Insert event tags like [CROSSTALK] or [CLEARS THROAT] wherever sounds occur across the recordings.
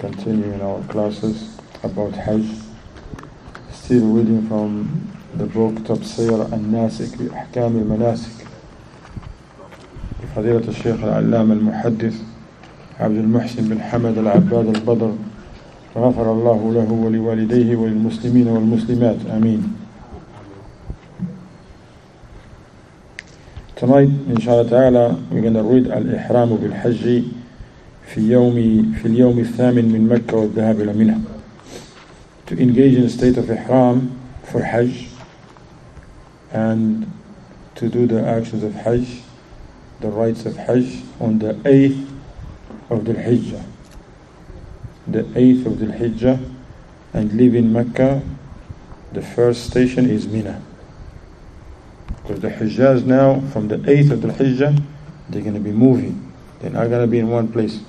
continuing our classes about Hajj. Still reading from the book تبصير الناسك بأحكام المناسك لفضيلة الشيخ العلامة المحدث عبد المحسن بن حمد العباد البدر غفر الله له ولوالديه وللمسلمين والمسلمات آمين Tonight, inshallah ta'ala, we're going to read Al-Ihram bil-Hajj. في يوم في اليوم الثامن من مكة والذهاب إلى منى to engage in a state of ihram for Hajj and to do the actions of Hajj, the rites of Hajj on the 8th of the Hijjah. The 8th of the Hijjah and live in Mecca. The first station is Mina. Because the Hujjaj now, from the 8th of the Hijjah, they're going to be moving. They're not going to be in one place.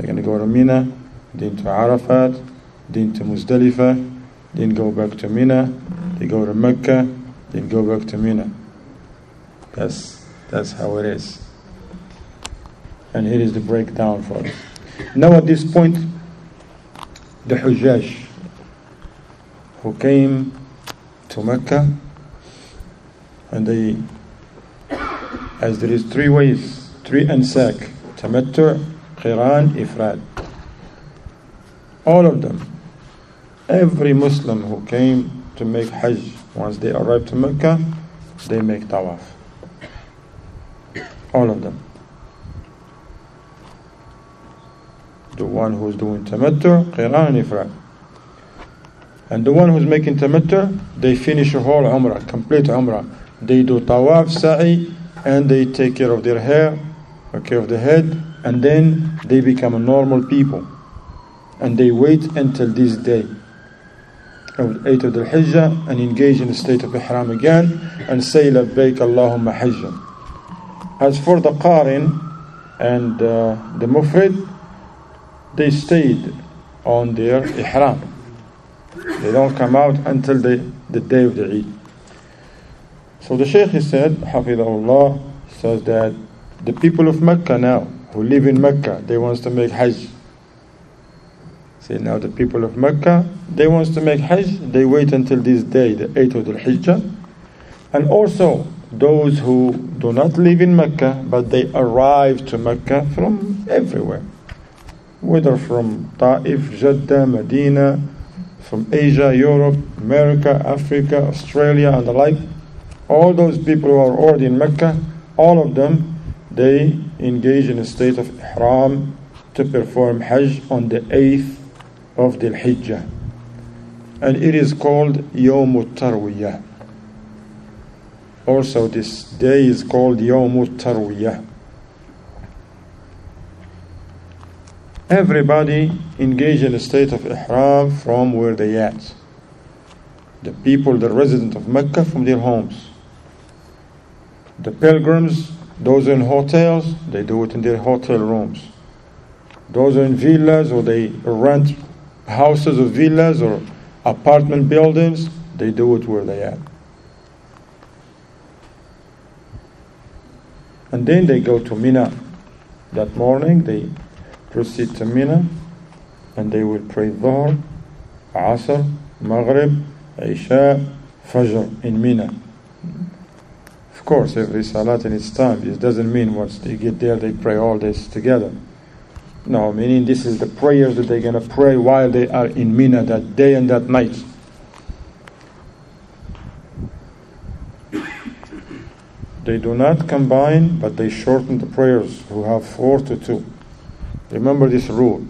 They're going to go to Mina, then to Arafat, then to Muzdalifah, then go back to Mina, they go to Mecca, then go back to Mina. That's, that's how it is. And here is the breakdown for it. Now at this point, the Hujjaj who came to Mecca and they as there is three ways three ansak tamattu qiran ifrad. All of them. Every muslim who came to make hajj once they arrive to mecca they make tawaf. All of them. The one who's doing tamattu qiran ifrad. And the one who's making tamattu they finish a whole umrah complete umrah. They do tawaf sa'i and they take care of their hair, take care of the head, and then they become a normal people. And they wait until this day of 8th of the Hijjah and engage in the state of Ihram again and say Labbaik Allahumma Hajjan. As for the Qarin and uh, the Mufrid, they stayed on their Ihram. They don't come out until the, the day of the Eid. So the Shaykh he said, Hafidahullah, says that the people of Mecca now, who live in Mecca, they wants to make Hajj. Say now the people of Mecca, they wants to make Hajj, they wait until this day, the 8th of the Hijjah. And also those who do not live in Mecca, but they arrive to Mecca from everywhere. Whether from Ta'if, Jeddah, Medina, from Asia, Europe, America, Africa, Australia, and the like all those people who are already in Mecca, all of them, they engage in a state of ihram to perform Hajj on the 8th of the Hijjah. And it is called Yawm Tarwiyah. Also, this day is called Yawm Tarwiyah. Everybody engage in a state of ihram from where they at. The people, the resident of Mecca, from their homes. The pilgrims, those in hotels, they do it in their hotel rooms. Those in villas or they rent houses or villas or apartment buildings, they do it where they are. And then they go to Mina. That morning they proceed to Mina and they will pray Dhuhr, Asr, Maghrib, Isha, Fajr in Mina. Of course, every salat in its time. It doesn't mean once they get there they pray all this together. No, meaning this is the prayers that they're going to pray while they are in Mina that day and that night. They do not combine, but they shorten the prayers who have four to two. Remember this rule.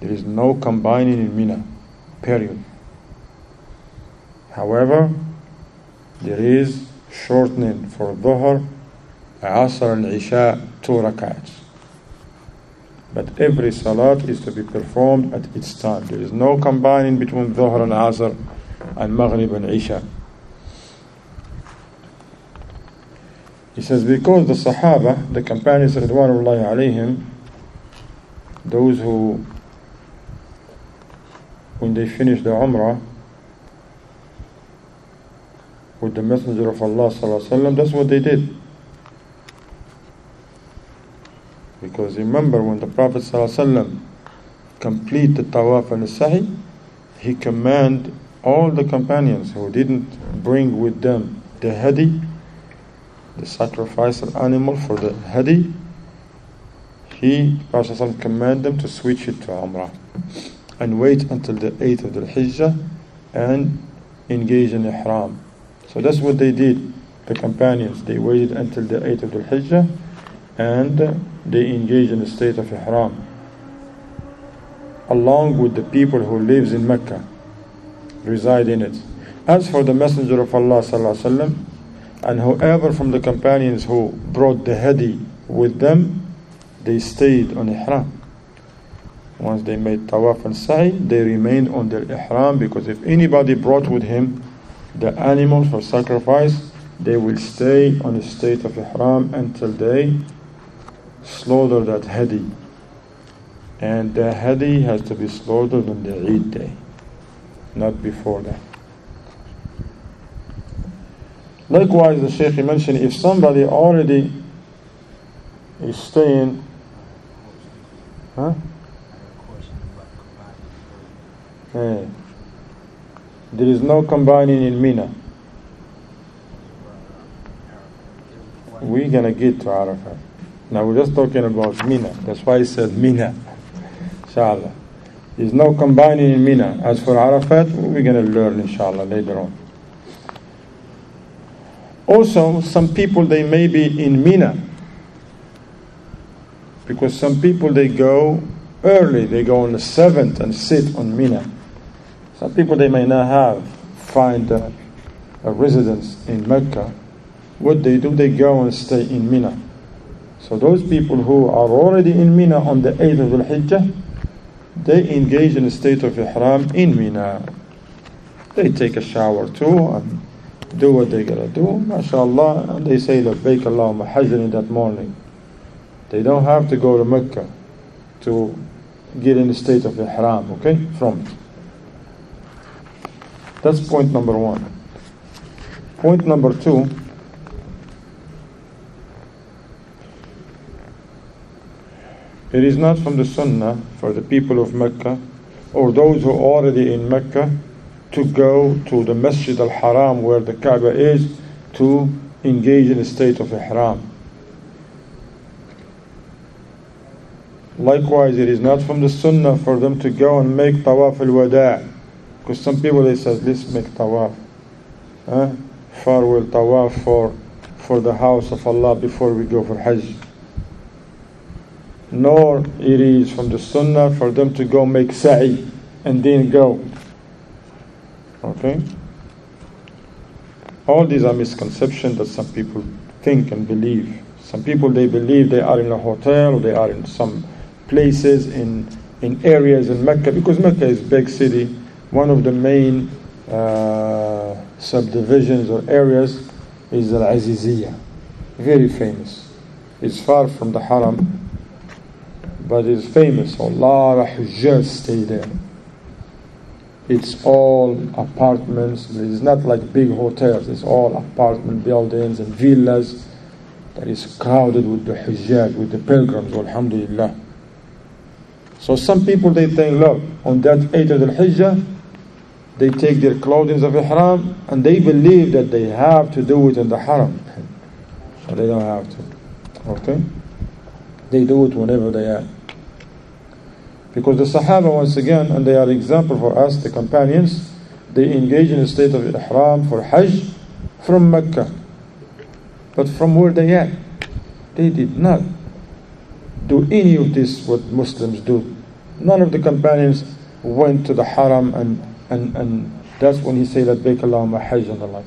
There is no combining in Mina. Period. However, there is shortening for Dhuhr, Asr and Isha, two rak'ats. But every salat is to be performed at its time. There is no combining between Dhuhr and Asr and Maghrib and Isha. He says, because the Sahaba, the companions Ridwanullahi alayhim, those who, when they finished the Umrah, with the Messenger of Allah وسلم, that's what they did. Because remember when the Prophet وسلم, complete the tawaf and the sa'i, he commanded all the companions who didn't bring with them the hadi, the sacrificial animal for the hadi, he Prophet commanded them to switch it to Umrah and wait until the 8th of the Hijjah and engage in Ihram. So that's what they did, the companions. They waited until the 8th of the Hijjah and they engaged in the state of Ihram along with the people who lives in Mecca, reside in it. As for the Messenger of Allah wasallam, and whoever from the companions who brought the hadi with them, they stayed on ihram. Once they made tawaf and sa'i, they remained on their ihram because if anybody brought with him the animal for sacrifice, they will stay on a state of ihram until they slaughter that hadi. And the hadi has to be slaughtered on the Eid day, not before that. Likewise, the Shaykh mentioned if somebody already is staying, huh? Hey. Eh. There is no combining in Mina. We're gonna get to Arafat. Now we're just talking about Mina. That's why I said Mina. Inshallah. There's no combining in Mina. As for Arafat, we're gonna learn inshallah later on. Also, some people they may be in Mina because some people they go early, they go on the seventh and sit on Mina. Some people they may not have find a, a residence in Mecca. What they do, they go and stay in Mina. So those people who are already in Mina on the 8th of the Hijjah, they engage in a state of ihram in Mina. They take a shower too and do what they gotta do, mashallah, and they say labbaik Allahumma hajjan in that morning. They don't have to go to Mecca to get in the state of ihram, okay, from it. That's point number one. Point number two. It is not from the Sunnah for the people of Mecca or those who are already in Mecca to go to the Masjid al Haram where the Kaaba is to engage in a state of Ihram. Likewise, it is not from the Sunnah for them to go and make Tawaf al Wada. Because some people they say, let's make Tawaf. Huh? Farewell Tawaf for, for the house of Allah before we go for Hajj. Nor it is from the Sunnah for them to go make Sa'i and then go. Okay? All these are misconceptions that some people think and believe. Some people they believe they are in a hotel they are in some places in in areas in Mecca because Mecca is big city. One of the main uh, subdivisions or areas is Al Aziziyah, very famous. It's far from the Haram, but it's famous. A lot of Hujjaj stay there. It's all apartments. It's not like big hotels. It's all apartment buildings and villas that is crowded with the Hujjaj, with the pilgrims, alhamdulillah. So some people they think, look, on that 8th of the Hijjah, they take their clothing of Ihram and they believe that they have to do it in the Haram. So they don't have to. Okay? They do it whenever they are. Because the Sahaba, once again, and they are example for us, the companions, they engage in a state of ihram for Hajj from Mecca. But from where they are, They did not do any of this what Muslims do. None of the companions went to the Haram and, and, and that's when he said Labbaik Allahumma Hajj and the like.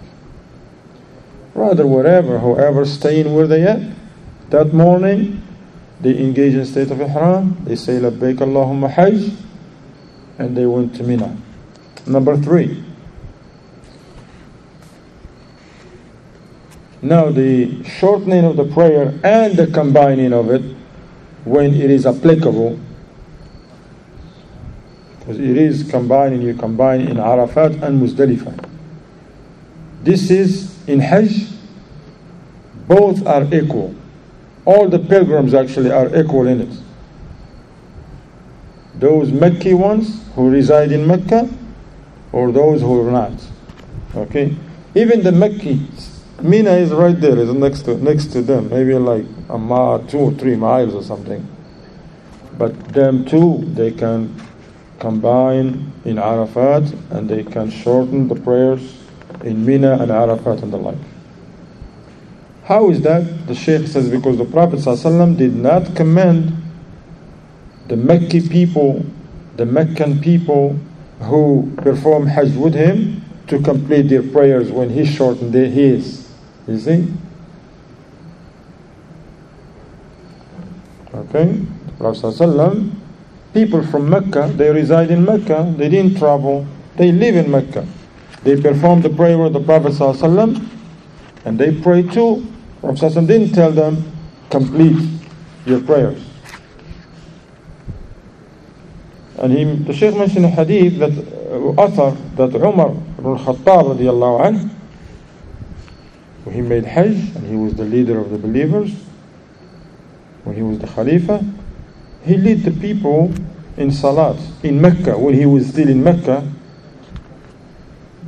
Rather, wherever, however, staying where they at, that morning, they engage in state of ihram, they say labbaik Allahumma hajj, and they went to Mina. Number three. Now the shortening of the prayer and the combining of it when it is applicable because it is combining, you combine in Arafat and Muzdalifah. This is in Hajj, both are equal. All the pilgrims actually are equal in it. Those Mecca ones who reside in Mecca or those who are not. Okay? Even the Meccans, Mina is right there, is next to next to them, maybe like a mile, two or three miles or something. But them too, they can combine in Arafat and they can shorten the prayers in Mina and Arafat and the like. How is that? The Shaykh says because the Prophet ﷺ did not command the Mecca people, the Meccan people who perform Hajj with him to complete their prayers when he shortened his. You see? Okay? Prophet ﷺ people from Mecca, they reside in Mecca, they didn't travel, they live in Mecca. They perform the prayer of the Prophet and they pray too. Prophet didn't tell them, complete your prayers. And he, the Shaykh mentioned a hadith that uh, athar that Umar ibn Khattab he made Hajj and he was the leader of the believers, when he was the Khalifa, he led the people in Salat in Mecca when he was still in Mecca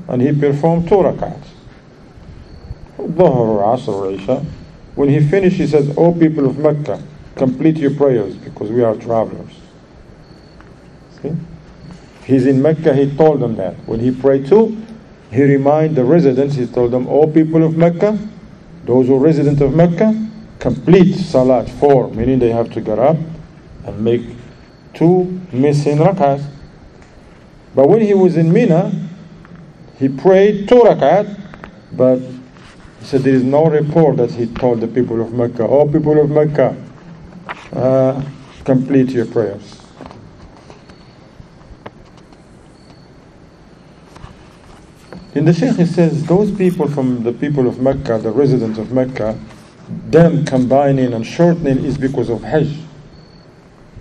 and he performed two rak'at. When he finished he said O people of Mecca complete your prayers because we are travelers. See? He's in Mecca he told them that. When he prayed too he reminded the residents he told them O people of Mecca those who are resident of Mecca complete Salat four meaning they have to get up and make two missing rak'ahs. But when he was in Mina, he prayed two rakat, but he said there is no report that he told the people of Mecca, Oh people of Mecca, uh, complete your prayers. In the Shaykh, he says, those people from the people of Mecca, the residents of Mecca, them combining and shortening is because of Hajj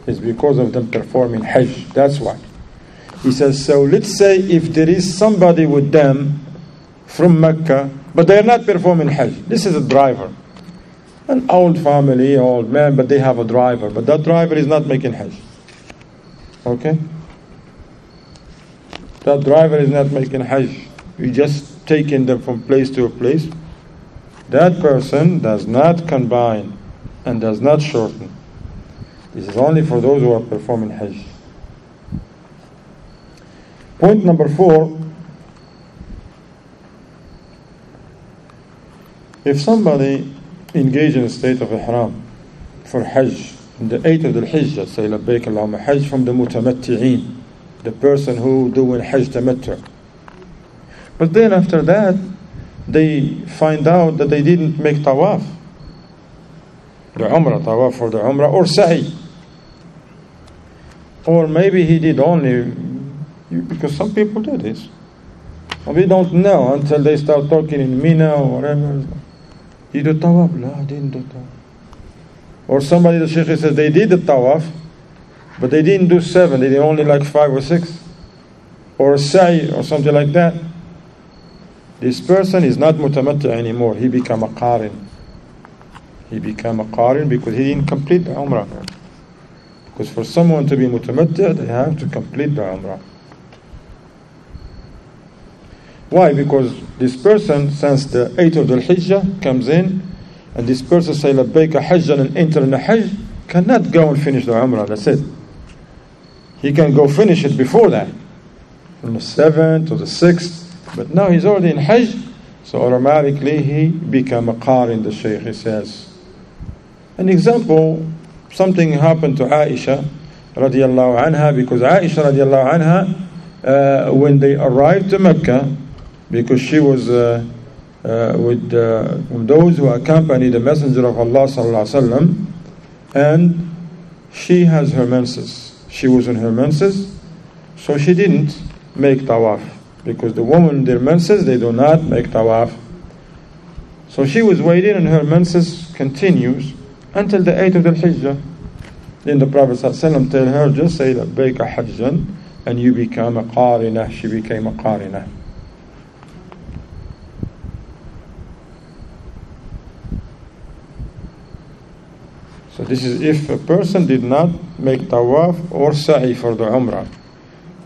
is because of them performing Hajj. That's why. He says, so let's say if there is somebody with them from Mecca, but they're not performing Hajj. This is a driver. An old family, old man, but they have a driver. But that driver is not making Hajj. Okay? That driver is not making Hajj. You just taking them from place to a place. That person does not combine and does not shorten. This is only for those who are performing Hajj. Point number four if somebody engaged in a state of ihram for Hajj, in the eighth of the Hijjah, say Labbaik Allahumma Hajj from the mutamatti'een, the person who doing Hajj tamattu. But then after that, they find out that they didn't make tawaf. The Umrah, tawaf for the Umrah, or Sa'i. Or maybe he did only because some people do this. We don't know until they start talking in Mina or whatever. You do tawaf? No, I didn't do tawaf. Or somebody, the Sheikh says they did the tawaf, but they didn't do seven, they did only like five or six. Or a sa'i or something like that. This person is not mutamatta anymore. He became a qarin. He became a qarin because he didn't complete the umrah. Because for someone to be mutamattu, they have to complete the umrah. Why? Because this person, since the 8th of the Hijjah comes in, and this person say labbaika hajjan and enter in the Hajj, cannot go and finish the umrah, that's it. He can go finish it before that, from the 7th to the 6th, but now he's already in Hajj, so automatically he become a qari qarin, the Shaykh he says. An example, something happened to Aisha radiallahu anha because Aisha radiallahu anha uh, when they arrived to Mecca because she was uh, uh, with uh, those who accompanied the messenger of Allah sallallahu and she has her menses. She was in her menses, so she didn't make tawaf because the woman their menses they do not make tawaf. So she was waiting and her menses continues until the 8th of the Hijjah. Then the Prophet ﷺ tell her, just say labbaika hajjan and you become a qarina. She became a qarina. So this is if a person did not make tawaf or sa'i for the umrah.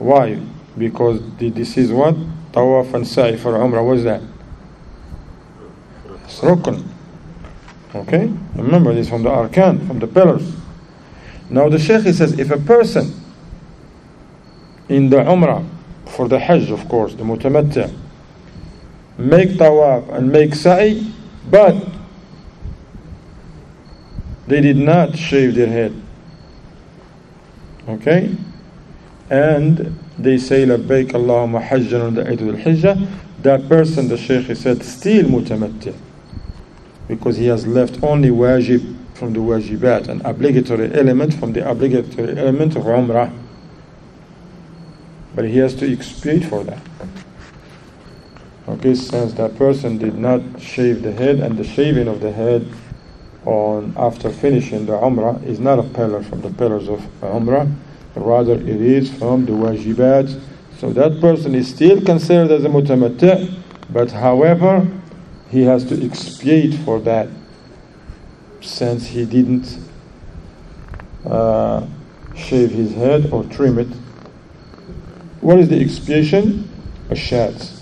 Why? Because this is what? Tawaf and sa'i for umrah. What is that? It's rukn. Okay? Remember this from the arkan, from the pillars. Now the Shaykh says if a person in the umrah for the hajj of course, the mutamatti make tawaf and make sa'i, but they did not shave their head. Okay? And they say labbaik Allahumma hajjan on the 8th of hijjah that person, the Shaykh said, still mutamatti. Because he has left only wajib from the wajibat, an obligatory element from the obligatory element of umrah. But he has to expiate for that. Okay, since that person did not shave the head and the shaving of the head on after finishing the Umrah is not a pillar from the pillars of Umrah, rather it is from the wajibat. So that person is still considered as a mutamatti, but however, he has to expiate for that since he didn't uh, shave his head or trim it. What is the expiation? A shat,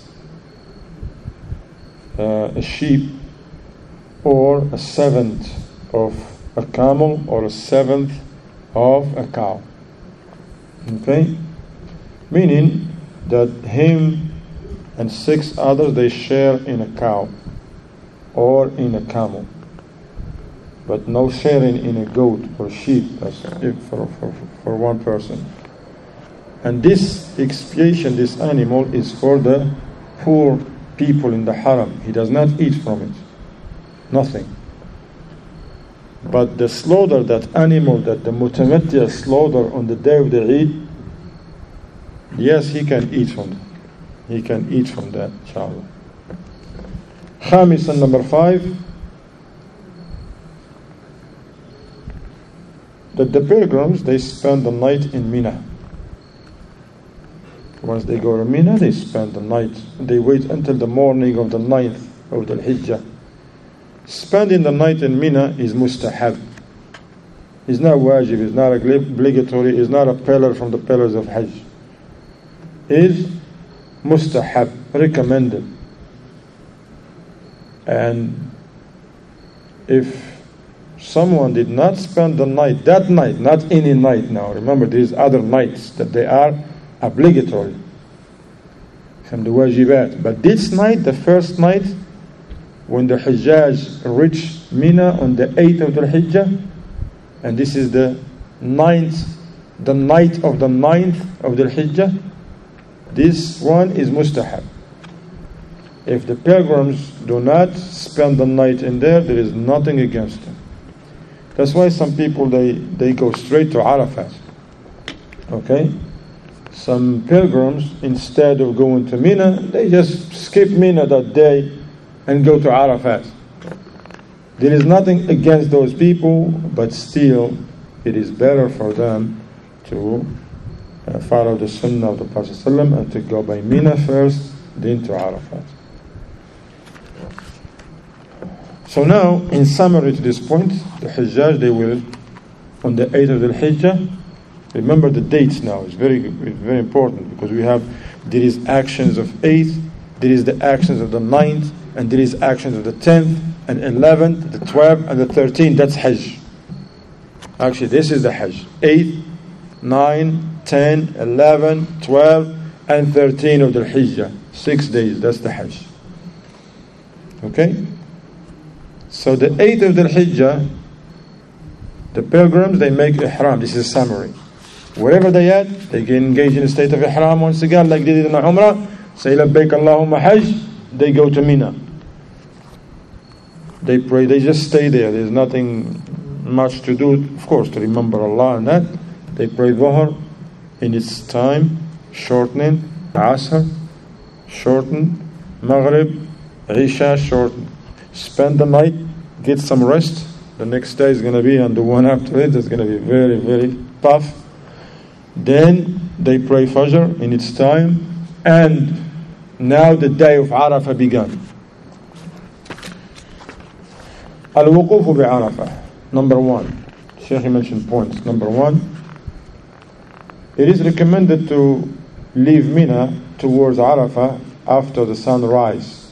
uh, a sheep or a seventh of a camel or a seventh of a cow. Okay? Meaning that him and six others they share in a cow or in a camel. But no sharing in a goat or sheep as if for, for, for one person. And this expiation, this animal, is for the poor people in the haram. He does not eat from it nothing. But the slaughter, that animal that the mutamattia slaughter on the day of the Eid, yes, he can eat from that. He can eat from that, inshallah. Khamis and number five, that the pilgrims, they spend the night in Mina. Once they go to Mina, they spend the night. They wait until the morning of the ninth of the Hijjah spending the night in Mina is mustahab. It's not wajib, it's not obligatory, it's not a pillar from the pillars of Hajj. Is mustahab, recommended. And if someone did not spend the night, that night, not any night now, remember these other nights that they are obligatory from the wajibat. But this night, the first night, when the Hajjaj reached Mina on the 8th of the Hijjah, and this is the ninth, the night of the ninth of the Hijjah, this one is mustahab. If the pilgrims do not spend the night in there, there is nothing against them. That's why some people they, they go straight to Arafat. Okay? Some pilgrims, instead of going to Mina, they just skip Mina that day and go to Arafat. There is nothing against those people, but still, it is better for them to uh, follow the Sunnah of the Prophet ﷺ and to go by Mina first, then to Arafat. So now, in summary to this point, the Hajjaj, they will, on the 8th of the Hijjah, remember the dates now, it's very, very important because we have, there is actions of 8th, there is the actions of the 9th, and there is actions of the 10th and 11th, the 12th and the 13th. That's Hajj. Actually, this is the Hajj. 8, 9, 10, 11, 12, and 13 of the Hijjah. Six days. That's the Hajj. Okay? So the 8th of the Hijjah, the pilgrims, they make ihram. This is a summary. Wherever they at, they get engaged in a state of ihram once again, like they did in the Umrah. Say, Labbaik Allahumma Hajj they go to Mina. They pray, they just stay there. There's nothing, much to do, of course, to remember Allah and that. They pray Dhuhr in its time, shortening, Asr, shorten, Maghrib, Isha, shorten. Spend the night, get some rest. The next day is going to be, and the one after it is going to be very, very tough. Then they pray Fajr in its time, and now the day of Arafah began. Al-Wuquf Arafah, number one. Sheikh mentioned points. Number one, it is recommended to leave Mina towards Arafah after the sunrise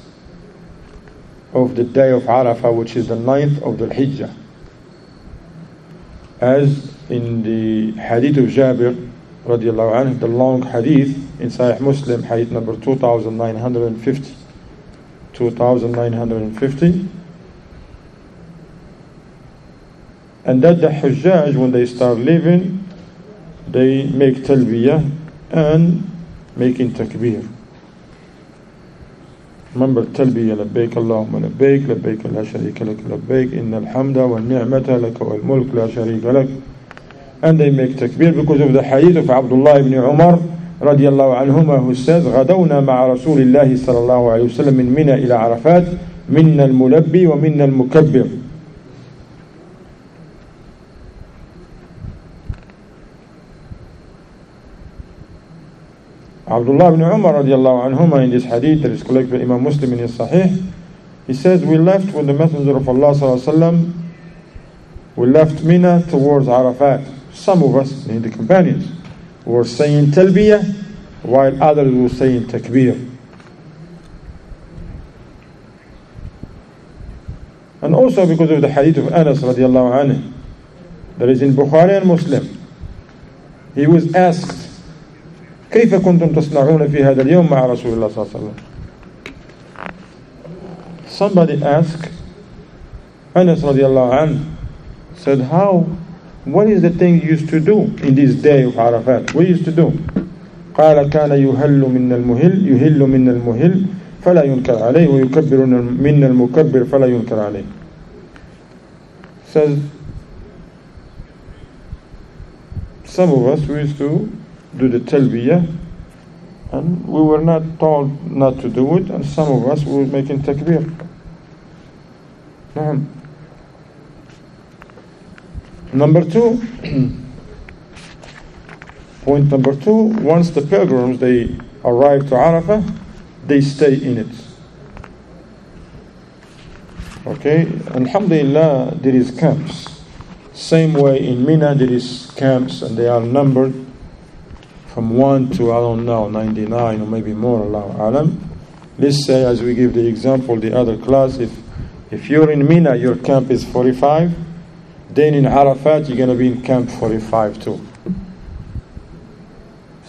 of the day of Arafah which is the ninth of the Hijjah as in the hadith of Jabir radiallahu anhu, the long hadith in Sahih Muslim, hadith number 2950. 2950. And that the Hujjaj, when they start leaving, they make talbiyah and making takbir. Remember talbiyah لبيك اللهم لبيك لبيك لا شريك لك لبيك إن الحمد والنعمة لك والملك لا شريك لك. and make takbir because of the hadith of Abdullah ibn Umar رضي الله عنهما who says غدونا مع رسول الله صلى الله عليه وسلم من منى إلى عرفات منا الملبي ومنا المكبر. Abdullah ibn Umar radiallahu anhuma in this hadith that is collected by Imam Muslim in his Sahih, he says, We left with the Messenger of Allah sallallahu we left Mina towards Arafat. Some of us, the companions, were saying talbiyah, while others were saying takbir. And also because of the hadith of Anas radiallahu anhu, that is in Bukhari and Muslim. He was asked, كيف كنتم تصنعون في هذا اليوم مع رسول الله صلى الله عليه وسلم؟ Somebody asked Anas رضي الله عنه said how? What is the thing you used to do in this day of Arafat? What you used to do? قال كان يهل من المهل يهل من المهل فلا ينكر عليه ويكبر من المكبر فلا ينكر عليه. Says some of us we used to do the talbiyah and we were not told not to do it and some of us were making takbir نعم number two [CLEARS THROAT] point number two once the pilgrims they arrive to Arafah they stay in it okay alhamdulillah there is camps same way in Mina there is camps and they are numbered from 1 to, I don't know, 99 or maybe more, Allah Alam. Let's say, as we give the example, the other class, if, if you're in Mina, your camp is 45, then in Arafat, you're going to be in camp 45 too.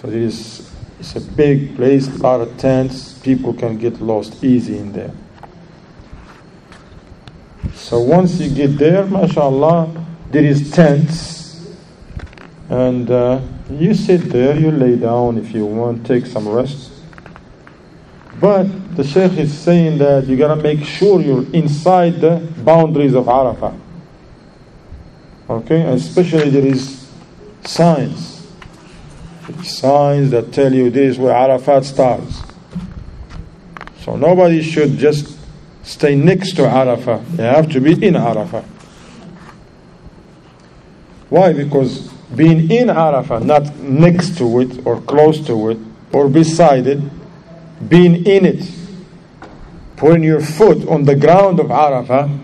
So it is, it's a big place, a lot of tents, people can get lost easy in there. So once you get there, mashallah, there is tents, and uh, you sit there, you lay down if you want, take some rest. But the Sheikh is saying that you gotta make sure you're inside the boundaries of Arafah. Okay, especially there is signs. Signs that tell you this is where Arafat starts. So nobody should just stay next to Arafah. They have to be in Arafah. Why? Because being in Arafah, not next to it or close to it or beside it, being in it, putting your foot on the ground of Arafah,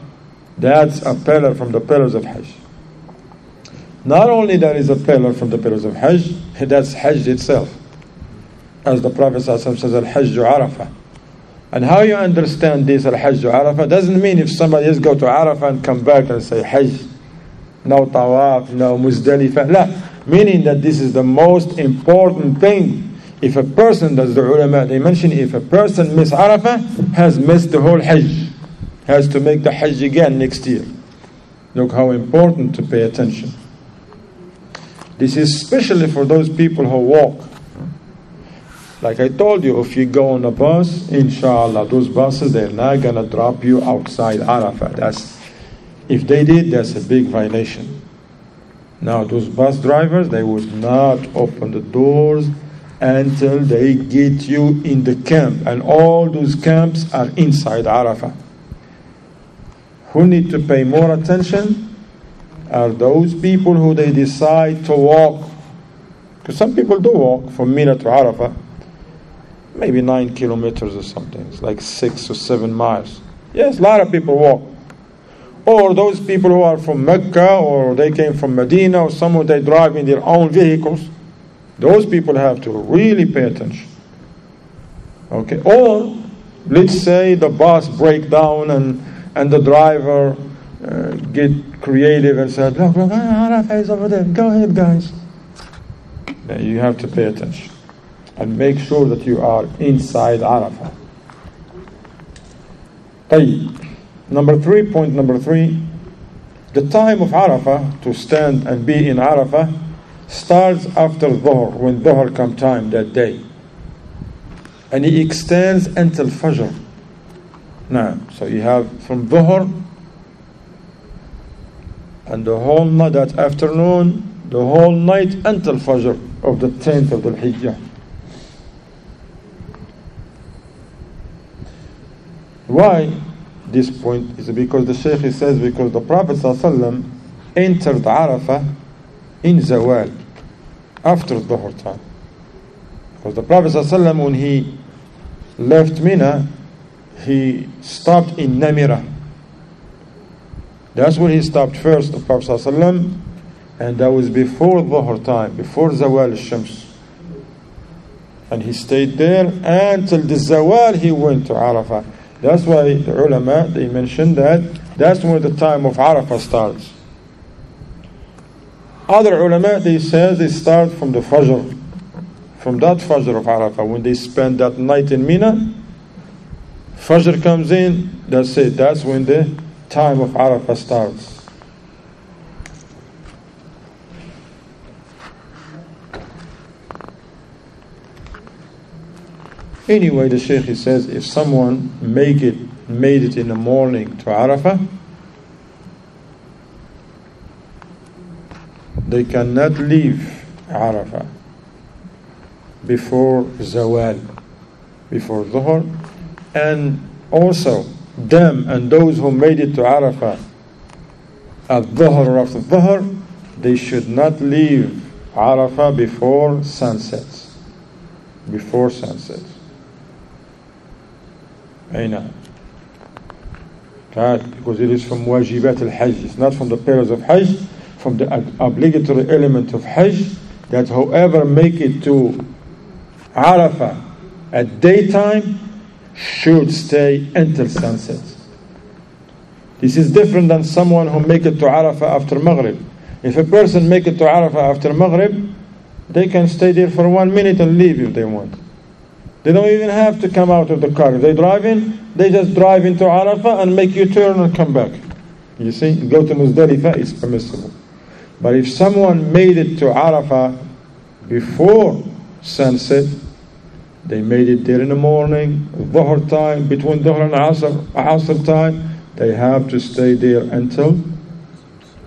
that's a pillar from the pillars of Hajj. Not only that is a pillar from the pillars of Hajj, that's Hajj itself. As the Prophet says, Al Hajj Arafah. And how you understand this Al Hajj Arafah doesn't mean if somebody just go to Arafah and come back and say Hajj no tawaf, no muzdalifah. La. Meaning that this is the most important thing. If a person, does the ulama, they mention if a person miss Arafah, has missed the whole Hajj. Has to make the Hajj again next year. Look how important to pay attention. This is especially for those people who walk. Like I told you, if you go on a bus, inshallah, those buses, they're not going to drop you outside Arafah. That's If they did, that's a big violation. Now, those bus drivers, they would not open the doors until they get you in the camp. And all those camps are inside Arafah. Who need to pay more attention are those people who they decide to walk. Because some people do walk from Mina to Arafah, maybe nine kilometers or something. It's like six or seven miles. Yes, a lot of people walk Or those people who are from Mecca or they came from Medina or somewhere they drive in their own vehicles. Those people have to really pay attention. Okay. Or let's say the bus break down and and the driver uh, get creative and said, "Look, look, Arafah is over there. Go ahead, guys." Then you have to pay attention and make sure that you are inside Arafah. طيب. Number three, point number three, the time of Arafah to stand and be in Arafah starts after Dhuhr, when Dhuhr come time that day. And he extends until Fajr. Now, so you have from Dhuhr and the whole night, that afternoon, the whole night until Fajr of the 10th of the Hijjah. Why this point is because the Shaykh says because the Prophet ﷺ entered Arafah in Zawal after Dhuhr time. Because the Prophet ﷺ when he left Mina, he stopped in Namira. That's where he stopped first, the Prophet ﷺ, and that was before Dhuhr time, before Zawal al-Shams. And he stayed there until the Zawal he went to Arafah. That's why the ulama, they mentioned that that's when the time of Arafah starts. Other ulama, they say they start from the Fajr, from that Fajr of Arafah, when they spend that night in Mina. Fajr comes in, that's it, that's when the time of Arafah starts. Anyway, the Shaykh he says if someone make it made it in the morning to Arafah, they cannot leave Arafah before Zawal, before Dhuhr, and also them and those who made it to Arafah at Dhuhr after Dhuhr, they should not leave Arafah before sunset. Before sunsets. أي نعم because it is from wajibat al-hajj it's not from the pillars of hajj from the obligatory element of hajj that whoever make it to Arafah at daytime should stay until sunset this is different than someone who make it to Arafah after Maghrib if a person make it to Arafah after Maghrib they can stay there for one minute and leave if they want they don't even have to come out of the car. They drive in, they just drive into Arafah and make you turn and come back. You see, go to Muzdalifah, it's permissible. But if someone made it to Arafah before sunset, they made it there in the morning, Dhuhr time, between Dhuhr and Asr, Asr time, they have to stay there until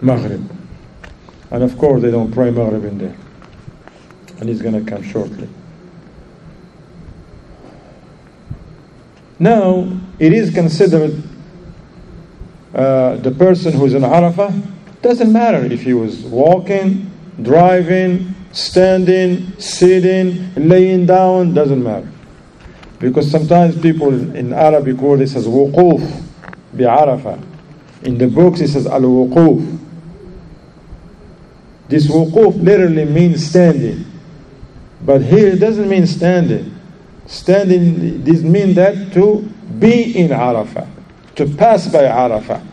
Maghrib. And of course, they don't pray Maghrib in there. And he's going to come shortly. Now, it is considered uh, the person who's in Arafah, doesn't matter if he was walking, driving, standing, sitting, laying down, doesn't matter. Because sometimes people in Arabic word it says wuquf bi Arafah. In the books it says al wuquf. This wuquf literally means standing. But here it doesn't mean standing. Standing, this means that to be in Arafah, to pass by Arafah,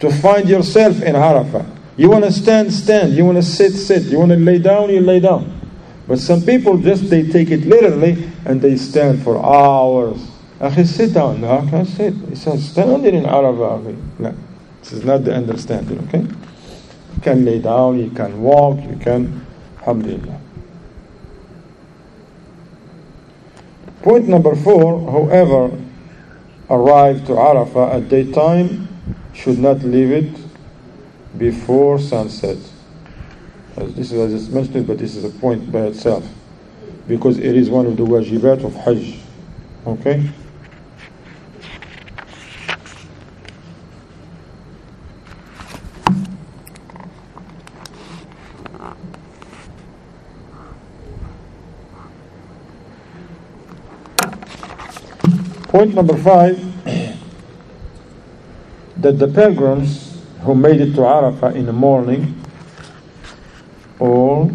to find yourself in Arafah. You want to stand, stand. You want to sit, sit. You want to lay down, you lay down. But some people just they take it literally and they stand for hours. Akhi, sit down. No, I can't sit. He says, stand in Arafah. No, this is not the understanding, okay? You can lay down, you can walk, you can, alhamdulillah. Point number four, whoever arrived to Arafah at daytime should not leave it before sunset. As this is I just mentioned, but this is a point by itself because it is one of the wajibat of Hajj. Okay? Point number five that the pilgrims who made it to Arafah in the morning, all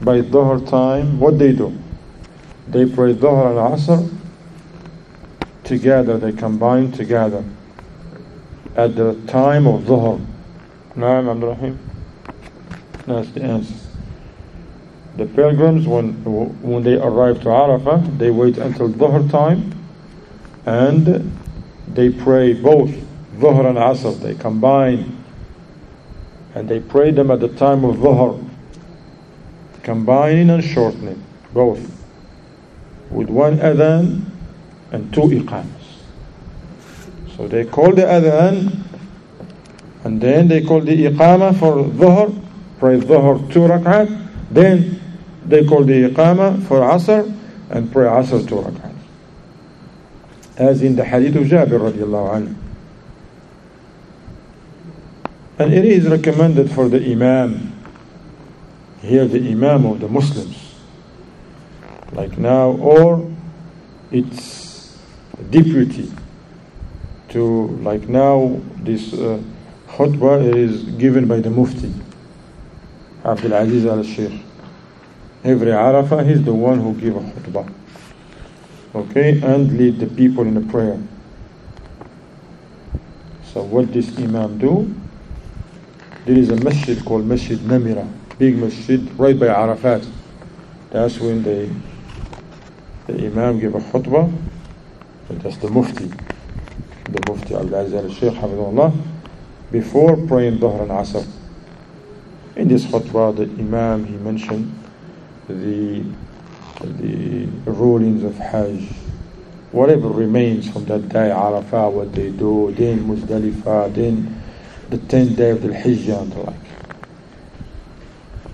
by Dhuhr time, what they do? They pray Dhuhr and Asr together, they combine together at the time of Dhuhr. Naam Abdurrahim? That's the answer. The pilgrims, when, when they arrive to Arafah, they wait until Dhuhr time and they pray both Dhuhr and Asr, they combine. And they pray them at the time of Dhuhr, combining and shortening both with one adhan and two iqamas. So they call the adhan and then they call the iqama for Dhuhr, pray Dhuhr two rak'at, then they call the iqama for Asr and pray Asr two rak'at as in the hadith of Jabir radiallahu anhu. And it is recommended for the Imam, here the Imam of the Muslims, like now, or its deputy to, like now, this uh, khutbah is given by the Mufti, Abdul Aziz al Sheikh. Every Arafah, he's the one who give a khutbah okay, and lead the people in a prayer. So what does Imam do? There is a masjid called Masjid Namira, big masjid right by Arafat. That's when they, the Imam give a khutbah, that's the Mufti, the Mufti Al-Aziz al-Sheikh Hafidullah, before praying Dhuhr and Asr. In this khutbah, the Imam, he mentioned the the rulings of Hajj, whatever remains from that day, Arafah, what they do, then Muzdalifah, then the 10th day of the Hijjah and the like.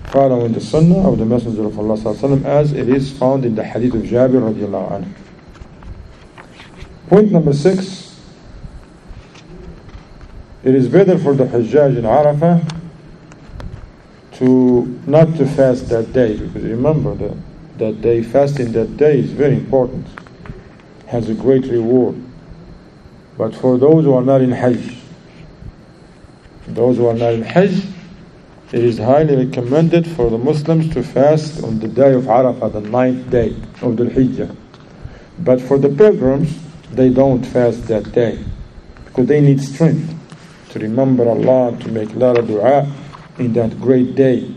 Following the Sunnah of the Messenger of Allah وسلم, as it is found in the Hadith of Jabir radiallahu anhu. Point number six. It is better for the Hajjaj in Arafah to not to fast that day because remember that that day, fasting that day is very important, has a great reward. But for those who are not in Hajj, those who are not in Hajj, it is highly recommended for the Muslims to fast on the day of Arafah, the ninth day of the Hijjah. But for the pilgrims, they don't fast that day because they need strength to remember Allah to make lot dua in that great day.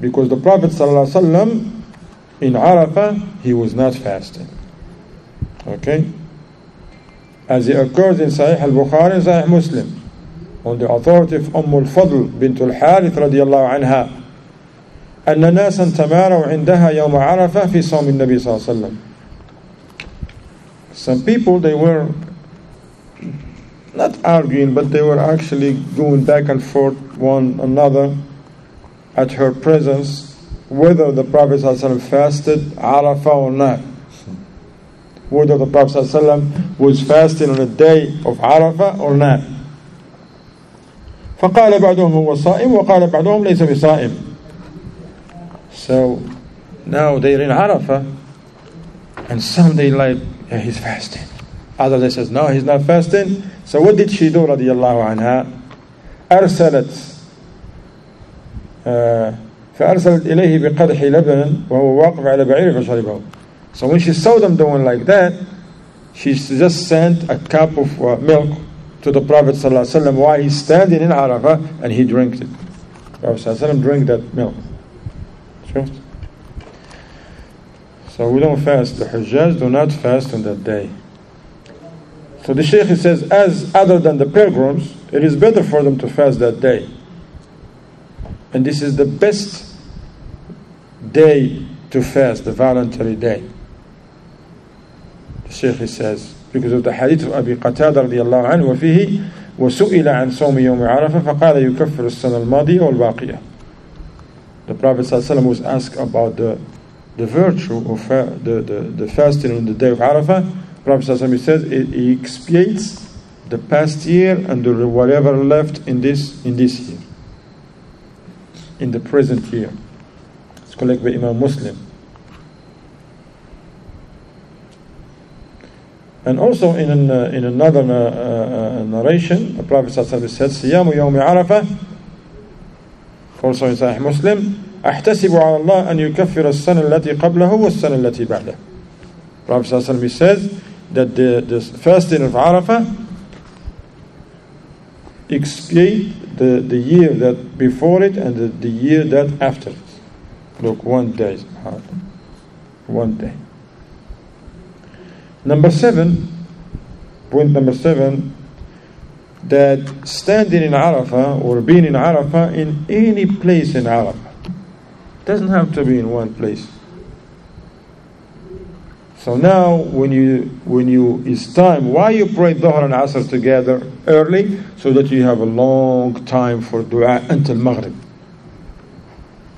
Because the Prophet ﷺ in Arafah, he was not fasting. Okay? As it occurs in Sahih al-Bukhari and Sahih Muslim, on the authority of Umm al-Fadl bint al-Harith radiallahu anha, أن ناسا تماروا عندها يوم عرفة في صوم النبي صلى الله عليه وسلم. Some people, they were not arguing, but they were actually going back and forth one another at her presence whether the Prophet ﷺ fasted Arafah or not. Whether the Prophet ﷺ was fasting on the day of Arafah or not. فقال بعضهم هو صائم وقال بعضهم ليس بصائم. So now they're in Arafah and some they like, yeah, he's fasting. Others they says, no, he's not fasting. So what did she do رضي الله عنها? أرسلت uh, فأرسلت إليه بقدح لبن وهو واقف على بعير فشربه So when she saw them doing like that, she just sent a cup of uh, milk to the Prophet ﷺ while he's standing in Arafah and he drank it. Prophet ﷺ drank that milk. So we don't fast. The Hajjaj do not fast on that day. So the Shaykh says, as other than the pilgrims, it is better for them to fast that day. And this is the best day to fast, the voluntary day. The Shaykh says, because of the hadith of Abi Qatada radiallahu anhu, وفيه وسئل عن صوم يوم عرفة فقال يكفر السنة الماضية والباقية The Prophet ﷺ was asked about the, the virtue of the, the, the fasting on the day of Arafah. Prophet ﷺ says it, it expiates the past year and the whatever left in this in this year, in the present year. It's collected by Imam Muslim. And also in an, uh, in another uh, uh, narration, the Prophet said, "Siyamu yawmi Arafah." Also in Sahih Muslim, أحتسب على الله أن يكفر السنة التي قبله والسنة التي بعده. Prophet says that the, the fasting of Arafah expiate the, the year that before it and the, the year that after it. Look, one day, one day. Number seven, point number seven, that standing in Arafah or being in Arafah in any place in Arafah doesn't have to be in one place. So now, when you when you it's time, why you pray Dhuhr and Asr together early, so that you have a long time for du'a until Maghrib,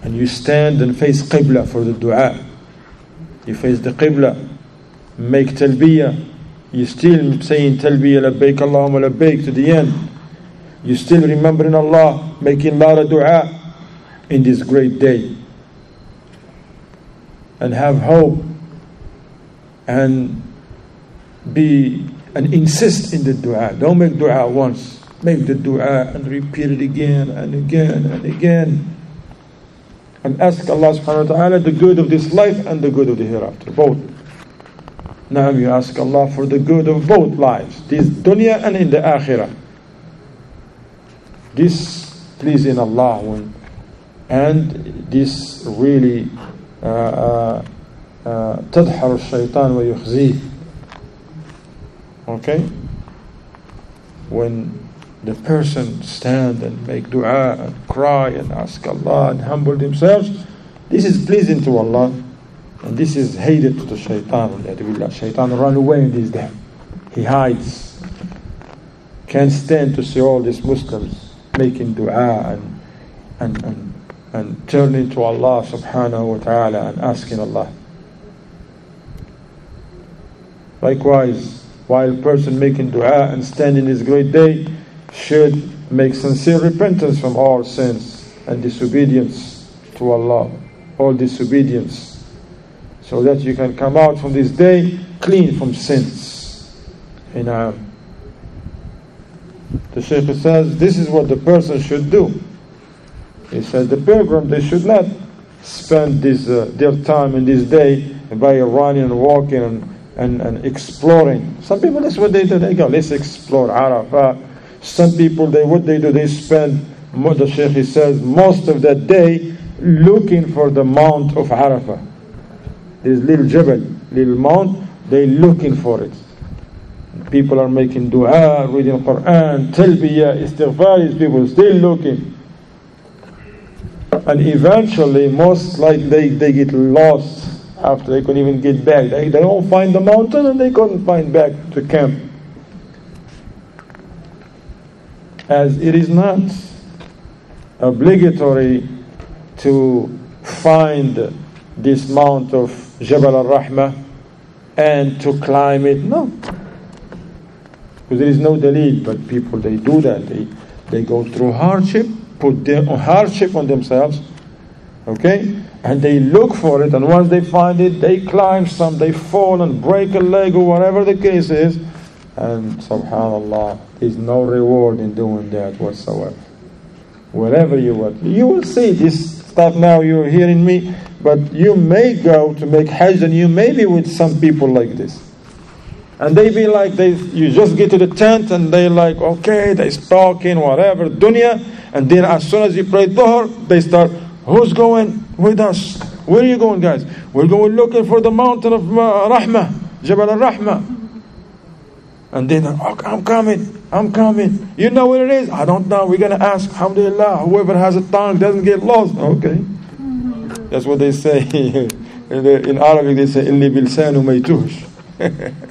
and you stand and face Qibla for the du'a. You face the Qibla, make talbiyah. You still saying talbiyah labbaik Allahumma labbaik to the end. You still remembering Allah, making lot du'a in this great day, and have hope and be and insist in the dua. Don't make dua once. Make the dua and repeat it again and again and again. And ask Allah subhanahu wa ta'ala the good of this life and the good of the hereafter. Both. Now you ask Allah for the good of both lives, this dunya and in the akhirah. This pleasing Allah when, and this really uh, uh, تدحر الشيطان ويخزيه okay? When the person stand and make dua and cry and ask Allah and humble themselves this is pleasing to Allah and this is hated to the shaitan. That will shaitan run away in this day he hides. Can't stand to see all these Muslims making dua and and and, and turning to Allah subhanahu wa ta'ala and asking Allah. Likewise, while a person making dua and standing his great day should make sincere repentance from all sins and disobedience to Allah, all disobedience, so that you can come out from this day clean from sins. In the Shaykh says this is what the person should do. He says the pilgrim they should not spend this uh, their time in this day by running and walking and and, and exploring. Some people, that's what they do. They go, let's explore Arafah. Some people, they what they do, they spend, the Sheikh he says, most of that day looking for the mount of Arafah. This little jebel, little mount, they looking for it. People are making dua, reading Quran, talbiyah, istighfar, these people still looking. And eventually, most like they, they get lost after they couldn't even get back. They, they don't find the mountain and they couldn't find back to camp. As it is not obligatory to find this mount of Jabal al-Rahmah and to climb it. No. Because there is no dalil, but people, they do that. They, they go through hardship, put their hardship on themselves, okay? and they look for it, and once they find it, they climb some, they fall and break a leg or whatever the case is, and subhanallah, there's no reward in doing that whatsoever. Wherever you want, you will see this stuff now. You're hearing me, but you may go to make hajj, and you may be with some people like this. And they be like, they, you just get to the tent and they like, okay, they talking, whatever, dunya. And then as soon as you pray dhuhr, they start, who's going? with us. Where are you going, guys? We're going looking for the mountain of uh, Rahmah, Jabal al Rahmah. And then, oh, I'm coming, I'm coming. You know what it is? I don't know. We're going to ask, Alhamdulillah, whoever has a tongue doesn't get lost. Okay. That's what they say. [LAUGHS] in Arabic, they say, Illi bilsanu maytush. [LAUGHS]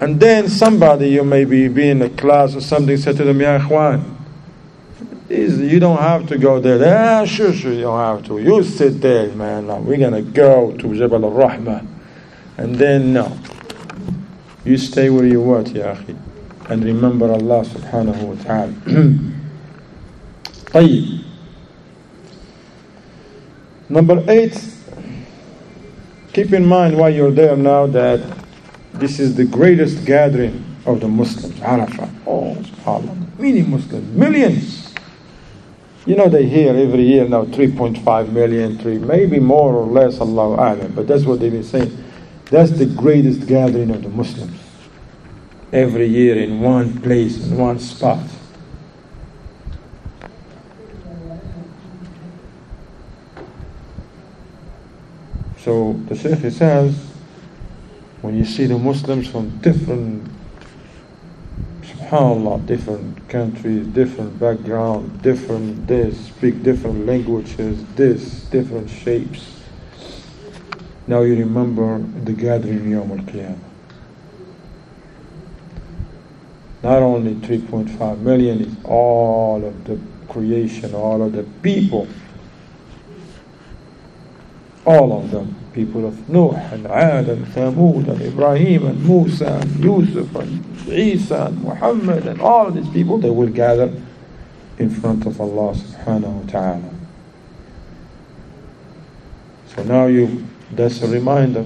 And then somebody, you may be, be in a class or something, said to them, Ya Ikhwan, you don't have to go there. Ah, sure, sure, you don't have to. You sit there, man. Now we're going to go to Jabal al-Rahmah. And then, no. You stay where you are, Ya akhi. And remember Allah subhanahu wa ta'ala. [CLEARS THROAT] طيب. Number eight, keep in mind while you're there now that this is the greatest gathering of the Muslims, Arafah. Oh, subhanAllah. Many Muslims, millions. You know, they hear every year now 3.5 million, 3, maybe more or less, Allah Alam, but that's what they've been saying. That's the greatest gathering of the Muslims. Every year in one place, in one spot. So the Shaykh says, when you see the Muslims from different subhanallah, different countries, different background, different this, speak different languages, this, different shapes. Now you remember the gathering Yom Al Qiyamah. Not only 3.5 million, it's all of the creation, all of the people. All of them people of Noah and Ad and Thamud and Ibrahim and Musa and Yusuf and Isa and Muhammad and all of these people, they will gather in front of Allah subhanahu wa ta'ala. So now you, that's a reminder,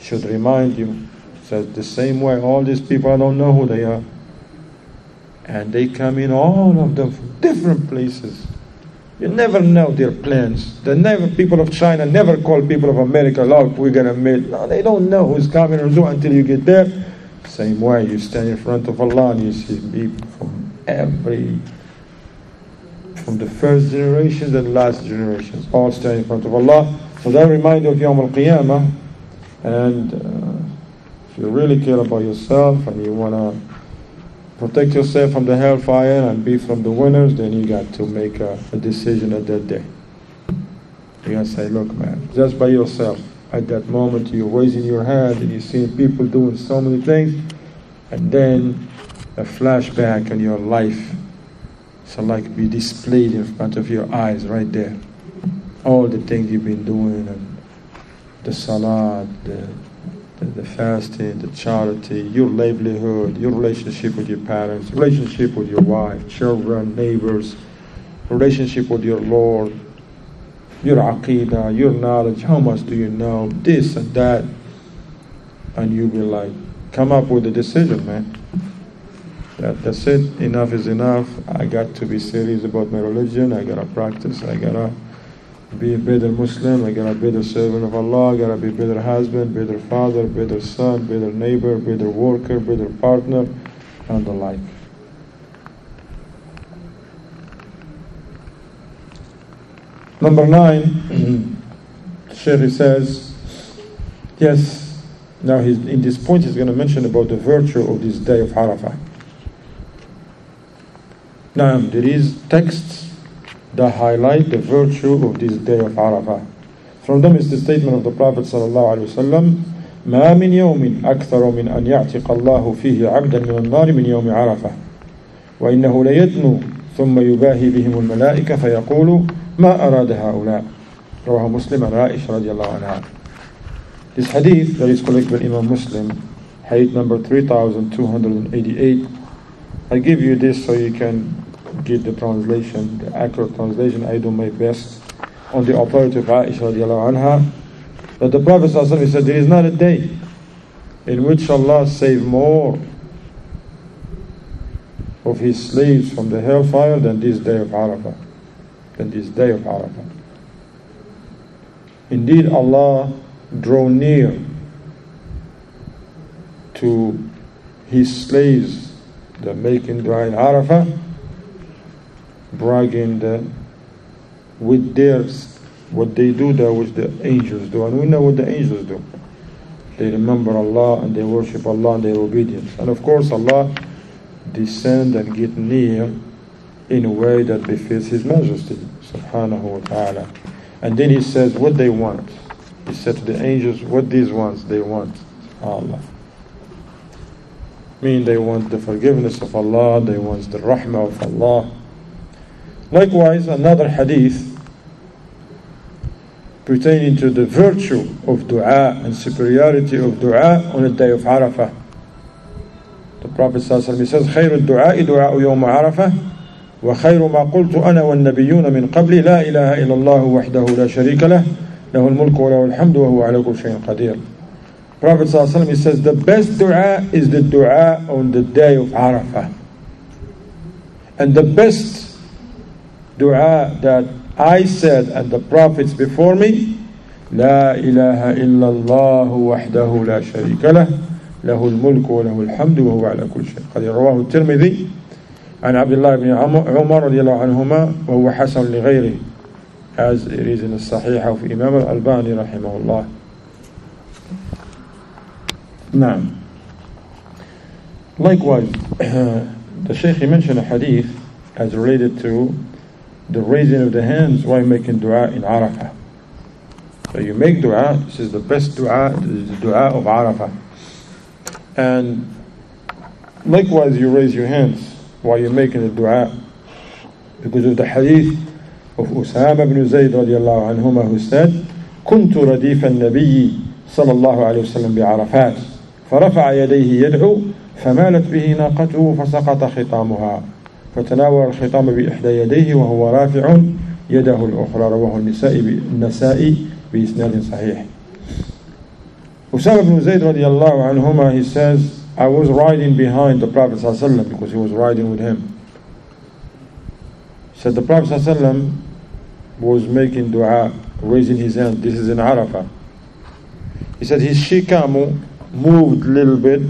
should remind you, says the same way all these people, I don't know who they are. And they come in, all of them from different places you never know their plans. The never people of China never call people of America, look, we're gonna meet. No, they don't know who's coming or who until you get there. Same way, you stand in front of Allah and you see people from every from the first generations and last generations, all stand in front of Allah. So that reminds you of Yawm al-Qiyamah. And uh, if you really care about yourself and you want to protect yourself from the hellfire and be from the winners, then you got to make a, a decision at that day. You gotta say, look, man, just by yourself, at that moment you're raising your hand and you're seeing people doing so many things, and then a flashback on your life. So like be displayed in front of your eyes right there. All the things you've been doing and the salat, the the fasting, the charity, your livelihood, your relationship with your parents, relationship with your wife, children, neighbors, relationship with your Lord, your aqidah, your knowledge, how much do you know, this and that. And you be like, come up with a decision, man. That, that's it, enough is enough. I got to be serious about my religion, I gotta practice, I gotta be a better Muslim, I gotta be a better servant of Allah, I gotta be a better husband, better father, better son, better neighbor, better worker, better partner, and the like. Number nine, [CLEARS THROAT] Shaykh says, yes, now in this point he's going to mention about the virtue of this day of Arafah. Now, there is texts that highlight the virtue of this day of Arafah. From them is the statement of the Prophet sallallahu alaihi wasallam, ما من يوم أكثر من أن يعتق الله فيه عبدا من النار من يوم عرفة وإنه ليدنو ثم يباهي بهم الملائكة فيقول ما أراد هؤلاء رواه مسلم عن عائشة رضي الله عنها This hadith that is collected by Imam Muslim hadith number 3288 I give you this so you can get the translation, the accurate translation. I do my best on the authority of Aisha radiallahu anha. That the Prophet said, There is not a day in which Allah save more of his slaves from the hellfire than this day of Arafah. Than this day of Arafah. Indeed, Allah draw near to his slaves, the making dua in Arafah, bragging that with theirs, what they do that which the angels do. And we know what the angels do. They remember Allah and they worship Allah and they are obedient. And of course, Allah descend and get near in a way that befits His Majesty, subhanahu wa ta'ala. And then He says what they want. He said to the angels, what these ones they want, Allah. mean they want the forgiveness of Allah, they want the rahmah of Allah. Likewise, another hadith pertaining to the virtue of dua and superiority of dua on the day of Arafah. The Prophet ﷺ says, خير الدعاء دعاء يوم عرفة وخير ما قلت أنا والنبيون من قبلي لا إله إلا الله وحده لا شريك له له الملك وله الحمد وهو على كل شيء قدير Prophet صلى الله عليه وسلم says the best dua is the dua on the day of Arafah. And the best dua that I said and the prophets before me لا إله إلا الله وحده لا شريك له له الملك وله الحمد وهو على كل شيء قد رواه الترمذي عن عبد الله بن عمر رضي الله عنهما وهو حسن لغيره as it is in the Sahih of Imam al-Albani rahimahullah. نعم Likewise, [CLEARS THROAT] the Shaykh mentioned a hadith as related to the raising of the hands while making dua in Arafah. So you make dua, this is the best dua, this is the dua of Arafah. And likewise, you raise your hands while you're making the dua because of the hadith of Usama ibn Zayd radiallahu anhuma who said, كنت رديف النبي صلى الله عليه وسلم بعرفات فرفع يديه يدعو فمالت به ناقته فسقط خطامها فتناول الخطام بإحدى يديه وهو رافع يده الأخرى رواه النسائي النسائي بإسناد صحيح Usama ibn Zayd radiallahu anhuma, he says, I was riding behind the Prophet ﷺ because he was riding with him. He said the Prophet ﷺ was making dua, raising his hand. This is in Arafah. He said his shikamu moved a little bit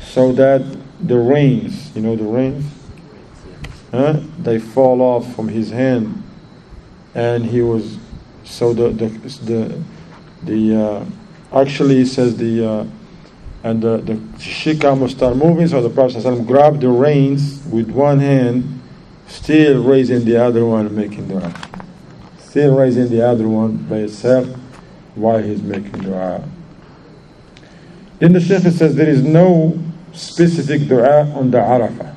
so that the reins, you know the reins, huh, they fall off from his hand, and he was so the the the, the uh, actually he says the uh, and the, the shikam will start moving, so the Prophet grabbed the reins with one hand, still raising the other one, making dua. Still raising the other one by itself while he's making dua. Then the Shaykh says there is no specific dua on the Arafah.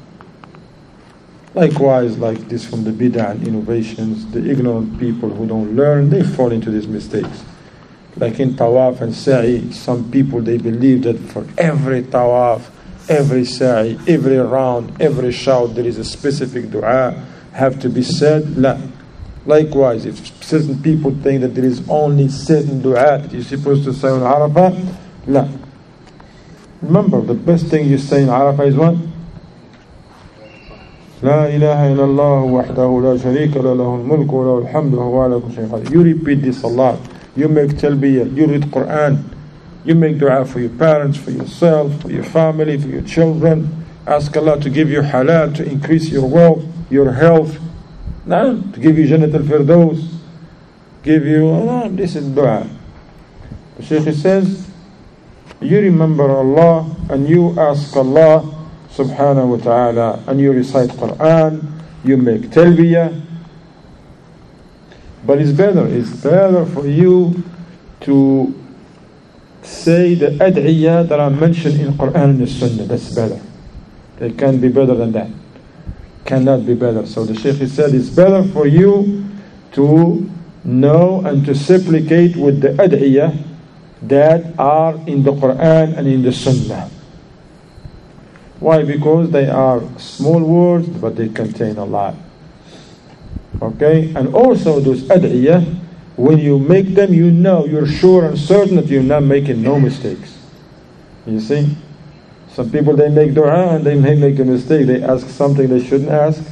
Likewise, like this from the bid'ah and innovations, the ignorant people who don't learn, they fall into these mistakes. Like in tawaf and sa'i, some people they believe that for every tawaf, every sa'i, every round, every shout, there is a specific dua have to be said. La. Likewise, if certain people think that there is only certain dua that you're supposed to say on Arafah, la. Remember, the best thing you say in Arafah is what? لا إله إلا الله وحده لا شريك له له الملك وله الحمد وهو على كل شيء قدير. You repeat this salat, you make talbiyah, you read Quran, you make dua for your parents, for yourself, for your family, for your children. Ask Allah to give you halal, to increase your wealth, your health, Now, to give you Jannat al-Firdaus, give you, Allah, this is dua. The Shaykh says, you remember Allah and you ask Allah subhanahu wa ta'ala and you recite Quran, you make talbiyah. But it's better, it's better for you to say the ad'iyah that are mentioned in Quran and the Sunnah. That's better. It can be better than that. Cannot be better. So the Shaykh said it's better for you to know and to supplicate with the ad'iyah that are in the Quran and in the Sunnah. Why? Because they are small words, but they contain a lot. Okay? And also those ad'iyah, when you make them, you know, you're sure and certain that you're not making no mistakes. You see? Some people, they make dua and they may make a mistake. They ask something they shouldn't ask.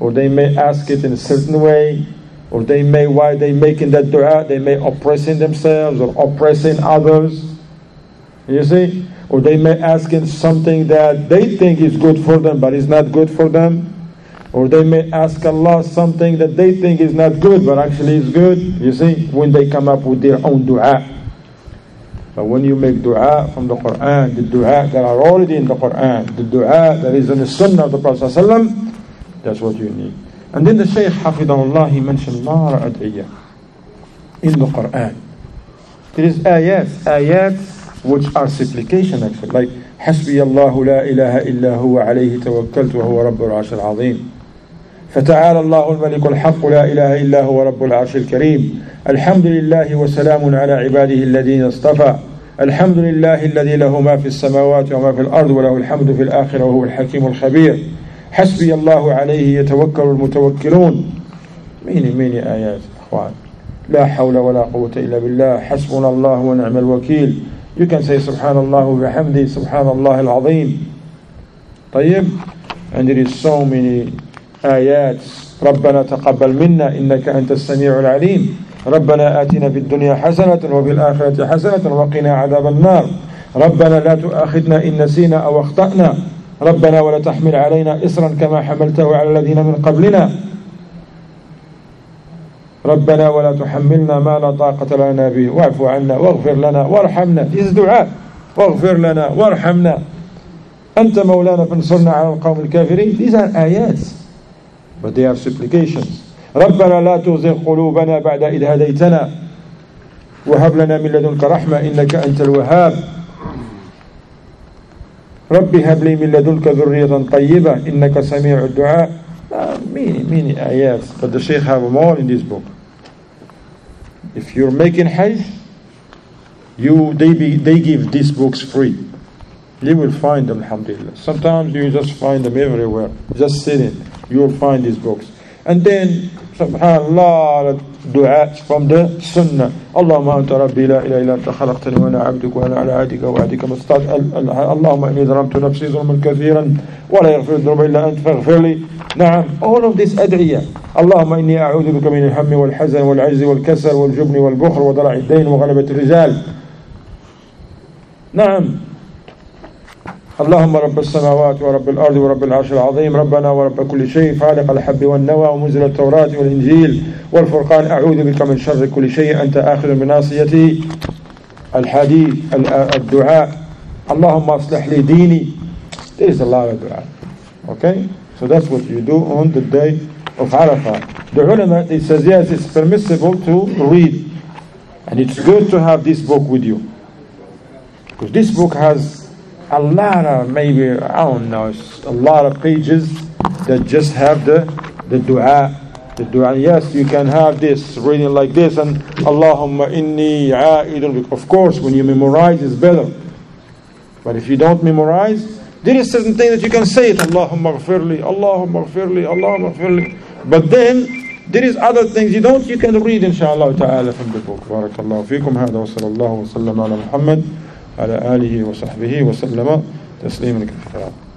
Or they may ask it in a certain way. Or they may, while they making that dua, they may oppressing themselves or oppressing others. You see? Or they may ask in something that they think is good for them, but is not good for them. Or they may ask Allah something that they think is not good, but actually is good. You see, when they come up with their own dua. But when you make dua from the Quran, the dua that are already in the Quran, the dua that is in the Sunnah of the Prophet that's what you need. And then the Shaykh Hafidahullah, he mentioned Mara in the Quran. There is ayat, ayat which are supplication actually. Like حسبي الله لا إله إلا هو عليه توكلت وهو رب العرش العظيم فتعالى الله الملك الحق لا إله إلا هو رب العرش الكريم الحمد لله وسلام على عباده الذين اصطفى الحمد لله الذي له ما في السماوات وما في الأرض وله الحمد في الآخرة وهو الحكيم الخبير حسبي الله عليه يتوكل المتوكلون مين مين آيات أخوان لا حول ولا قوة إلا بالله حسبنا الله ونعم الوكيل You can say سبحان الله وبحمده سبحان الله العظيم طيب and there is so many آيات ربنا تقبل منا إنك أنت السميع العليم. ربنا آتنا في الدنيا حسنة وفي الآخرة حسنة وقنا عذاب النار. ربنا لا تؤاخذنا إن نسينا أو أخطأنا. ربنا ولا تحمل علينا إصرا كما حملته على الذين من قبلنا. ربنا ولا تحملنا ما لا طاقة لنا به. واعف عنا واغفر لنا وارحمنا. Is دعاء واغفر لنا وارحمنا. أنت مولانا فانصرنا على القوم الكافرين. These are آيات. But they are supplications. ربنا لا تزغ قلوبنا بعد إذ هديتنا. وهب لنا من لدنك رحمة إنك أنت الوهاب. ربي هب لي من لدنك ذرية طيبة إنك سميع الدعاء. Many many ayats but the Shaykh have all in this book. If you're making hajj you they be, they give these books free. You will find them alhamdulillah. Sometimes you just find them everywhere. Just sitting you will find these books. And then subhanallah dua from the sunnah اللهم أنت ربي لا إله إلا أنت خلقتني وأنا عبدك وأنا على عهدك ووعدك ما استطعت اللهم إني ظلمت نفسي ظلما كثيرا ولا يغفر الذنوب إلا أنت فاغفر لي نعم all of this أدعية اللهم إني أعوذ بك من الهم والحزن والعجز والكسل والجبن والبخل وضلع الدين وغلبة الرجال نعم اللهم رب السماوات ورب الأرض ورب العرش العظيم ربنا ورب كل شيء فالق الحب والنوى ومنزل التوراة والإنجيل والفرقان أعوذ بك من شر كل شيء أنت آخذ بناصيتي الحديث الدعاء اللهم أصلح لي ديني There is a lot of dua. Okay? So that's what you do on the day of Arafah. The ulama, it says, yes, it's permissible to read. And it's good to have this book with you. Because this book has a lot of maybe I don't know a lot of pages that just have the the dua the dua. Yes you can have this reading like this and Allahumma inni a'idun of course when you memorize it's better. But if you don't memorize there is certain thing that you can say it Allahumma ghfirli Allahumma ghfirli Allahumma ghfirli but then there is other things you don't you can read inshallah ta'ala from the book. Barakallahu fiikum. hada wa sallallahu wa sallam ala muhammad. على آله وصحبه وسلم تسليما كثيرا.